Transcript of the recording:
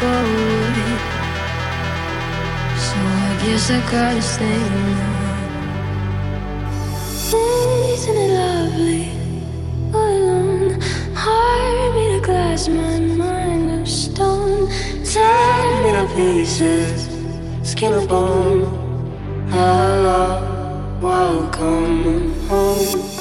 go away. So I guess I gotta stay Isn't it lovely? All alone, heart made of glass, my mind of stone. Tear me to pieces, skin of bone. Hello, welcome home.